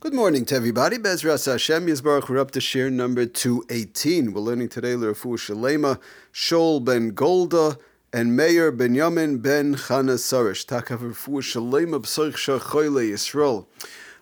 Good morning to everybody. Bezras Hashem Yisbarach. We're up to shiur number 218. We're learning today L'Rafu Shalema, Shol ben Golda, and Meir ben Yamin ben Chana Sarish. Takav Rafu Shalema B'soich Shachoyle Yisrael.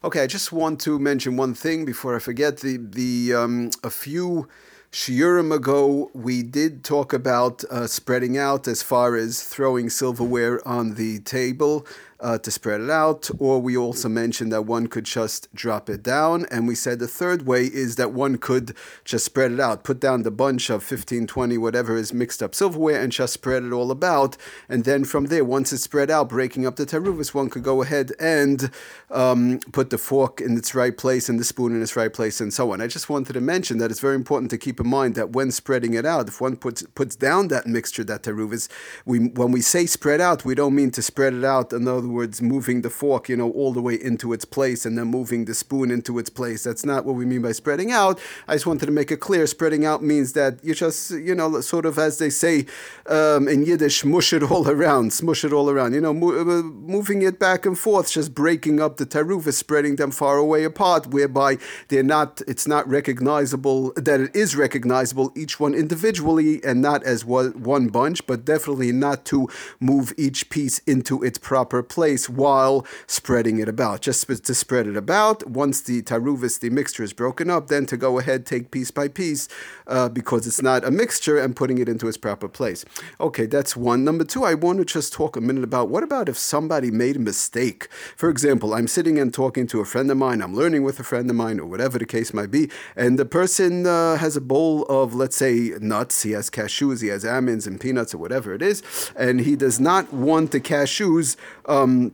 Okay, I just want to mention one thing before I forget. The, the um, A few shiurim ago, we did talk about uh, spreading out as far as throwing silverware on the table uh, to spread it out, or we also mentioned that one could just drop it down. And we said the third way is that one could just spread it out, put down the bunch of 15, 20, whatever is mixed up silverware, and just spread it all about. And then from there, once it's spread out, breaking up the taruvis, one could go ahead and um, put the fork in its right place and the spoon in its right place, and so on. I just wanted to mention that it's very important to keep in mind that when spreading it out, if one puts puts down that mixture, that taruvis, we when we say spread out, we don't mean to spread it out. In other words, moving the fork, you know, all the way into its place and then moving the spoon into its place. That's not what we mean by spreading out. I just wanted to make it clear. Spreading out means that you just, you know, sort of as they say um, in Yiddish, mush it all around, smush it all around. You know, mo- uh, moving it back and forth, just breaking up the taruvis, spreading them far away apart, whereby they're not. It's not recognizable that it is recognizable each one individually and not as one bunch, but definitely not to move each piece into its proper place while spreading it about. Just to spread it about. Once the taruvis, the mixture is broken up, then to go ahead, take piece by piece, uh, because it's not a mixture, and putting it into its proper place. Okay, that's one. Number two, I want to just talk a minute about what about if somebody made a mistake? For example, I'm sitting and talking to a friend of mine, I'm learning with a friend of mine, or whatever the case might be, and the person uh, has a bowl of, let's say, nuts. He has cashews, he has almonds and peanuts, or whatever it is, and he does not want the cashews. Um, um,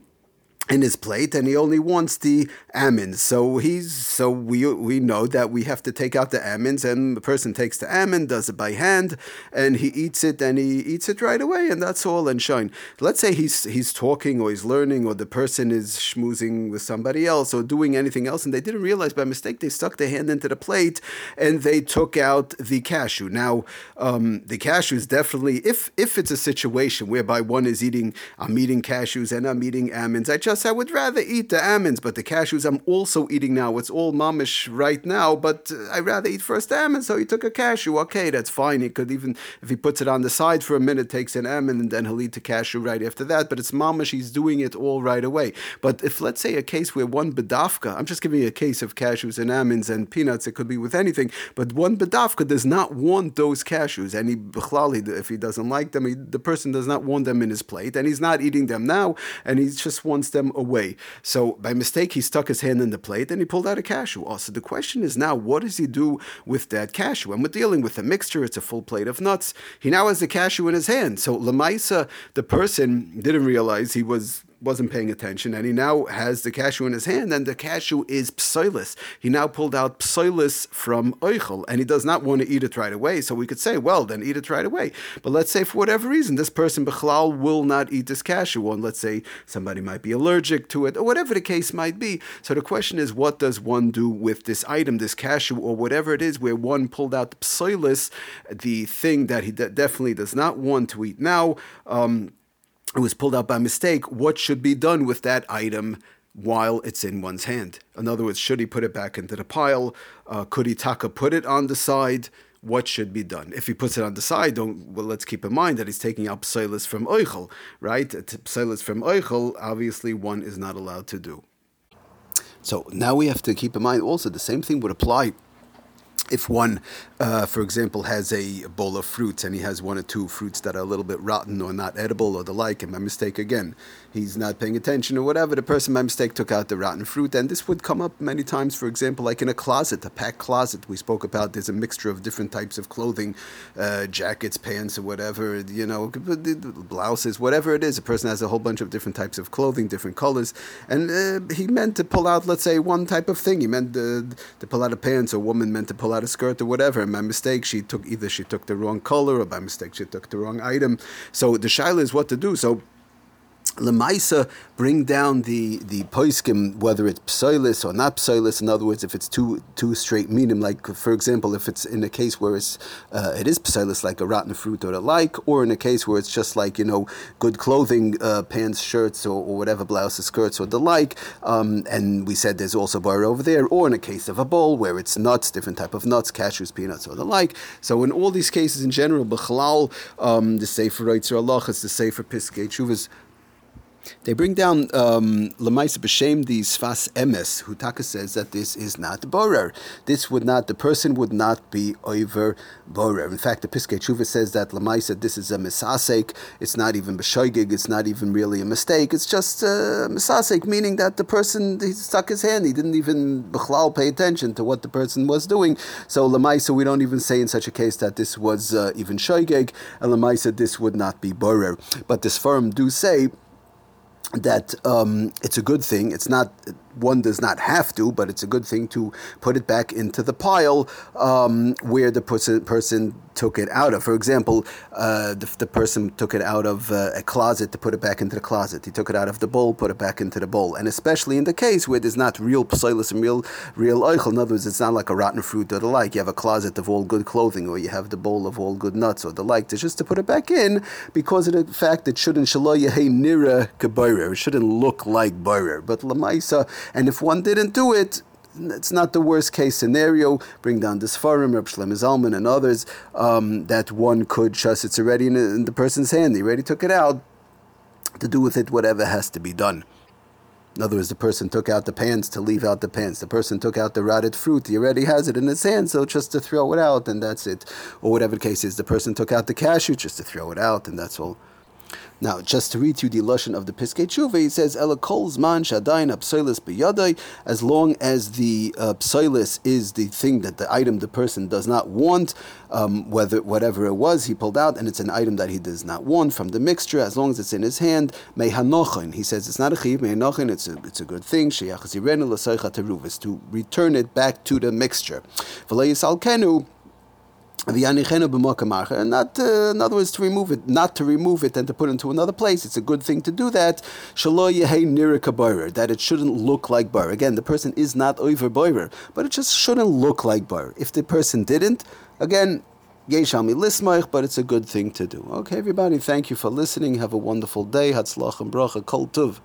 in his plate and he only wants the almonds so he's so we we know that we have to take out the almonds and the person takes the almond does it by hand and he eats it and he eats it right away and that's all and shine. Let's say he's he's talking or he's learning or the person is schmoozing with somebody else or doing anything else and they didn't realize by mistake they stuck their hand into the plate and they took out the cashew. Now um, the cashew is definitely if if it's a situation whereby one is eating i'm eating cashews and i'm eating almonds i just I would rather eat the almonds, but the cashews I'm also eating now. It's all mamish right now, but uh, I'd rather eat first the almonds. So he took a cashew. Okay, that's fine. He could even, if he puts it on the side for a minute, takes an almond, and then he'll eat the cashew right after that. But it's mamish. He's doing it all right away. But if let's say a case where one bedafka, I'm just giving you a case of cashews and almonds and peanuts. It could be with anything, but one bedafka does not want those cashews, and he if he doesn't like them, he, the person does not want them in his plate, and he's not eating them now, and he just wants them away. So by mistake, he stuck his hand in the plate and he pulled out a cashew. Oh, also, the question is now, what does he do with that cashew? And we're dealing with a mixture, it's a full plate of nuts. He now has the cashew in his hand. So Lamaisa, the person didn't realize he was wasn't paying attention, and he now has the cashew in his hand, and the cashew is psoilis. He now pulled out psoilis from oichel, and he does not want to eat it right away. So we could say, well, then eat it right away. But let's say for whatever reason, this person bechlal will not eat this cashew, and let's say somebody might be allergic to it, or whatever the case might be. So the question is, what does one do with this item, this cashew, or whatever it is, where one pulled out the the thing that he de- definitely does not want to eat now? Um, it was pulled out by mistake, what should be done with that item while it's in one's hand? In other words, should he put it back into the pile? Uh, could he taka put it on the side? What should be done? If he puts it on the side, don't, well, let's keep in mind that he's taking out psilis from oichel, right? Psilis from oichel, obviously one is not allowed to do. So now we have to keep in mind also the same thing would apply if one, uh, for example, has a bowl of fruits and he has one or two fruits that are a little bit rotten or not edible or the like, and by mistake again, he's not paying attention or whatever, the person by mistake took out the rotten fruit. And this would come up many times, for example, like in a closet, a packed closet. We spoke about there's a mixture of different types of clothing, uh, jackets, pants, or whatever, you know, blouses, whatever it is. A person has a whole bunch of different types of clothing, different colors. And uh, he meant to pull out, let's say, one type of thing. He meant to, to pull out a pants, or a woman meant to pull out a skirt or whatever. And by mistake, she took either she took the wrong color or by mistake she took the wrong item. So the shaila is what to do. So Lemaisa bring down the the poiskim whether it's psoilis or not psoilis. In other words, if it's two two straight minim, like for example, if it's in a case where it's uh, it is psoilis, like a rotten fruit or the like, or in a case where it's just like you know good clothing, uh, pants, shirts, or, or, whatever blouses, skirts, or the like. Um, and we said there's also bar over there, or in a case of a bowl where it's nuts, different type of nuts, cashews, peanuts, or the like. So in all these cases, in general, b'chalal, um, the sefer writes Allah, the sefer piskei chuvas they bring down um, Lamaisa B'Shem the Sfas Emes, who Taka says that this is not Borer. This would not, the person would not be over Borer. In fact, the Piskei Tshuva says that Lamaisa, this is a Misasek, it's not even B'Shoigig, it's not even really a mistake, it's just a Misasek, meaning that the person, he stuck his hand, he didn't even B'chlal pay attention to what the person was doing. So Lamaisa, we don't even say in such a case that this was uh, even Shoigig, and this would not be Borer. But this firm do say that um, it's a good thing. It's not one does not have to, but it's a good thing to put it back into the pile um, where the person, person took it out of. For example, uh, the, the, person took it out of uh, a closet to put it back into the closet. He took it out of the bowl, put it back into the bowl. And especially in the case where there's not real psilis and real real oichel. In other words, it's not like a rotten fruit or the like. You have a closet of all good clothing, or you have the bowl of all good nuts or the like. It's just to put it back in because of the fact it shouldn't shalom nira It shouldn't look like boirer. But lamaisa and if one didn't do it, it's not the worst case scenario. Bring down this forum, Reb Shlomo Zalman and others, um, that one could just, it's already in, in the person's hand. He already took it out to do with it whatever has to be done. In other words, the person took out the pants to leave out the pants. The person took out the rotted fruit. He already has it in his hand, so just to throw it out, and that's it. Or whatever the case is, the person took out the cashew just to throw it out, and that's all. Now, just to read you the lashon of the Piskei Tshuva, he says, "Ela kol zman shadayin apsoilis biyadai." As long as the uh, is the thing that the item the person does not want, um, whether whatever it was he pulled out, and it's an item that he does not want from the mixture, as long as it's in his hand, mehanochin. He says it's not a chiv mehanochin. It's a it's a good thing. Is to return it back to the mixture. And not, uh, in other words, to remove it, not to remove it and to put it into another place. It's a good thing to do that. That it shouldn't look like bar. Again, the person is not over boirer, but it just shouldn't look like bar. If the person didn't, again, but it's a good thing to do. Okay, everybody, thank you for listening. Have a wonderful day. Hatzlach and bracha, kol tuv.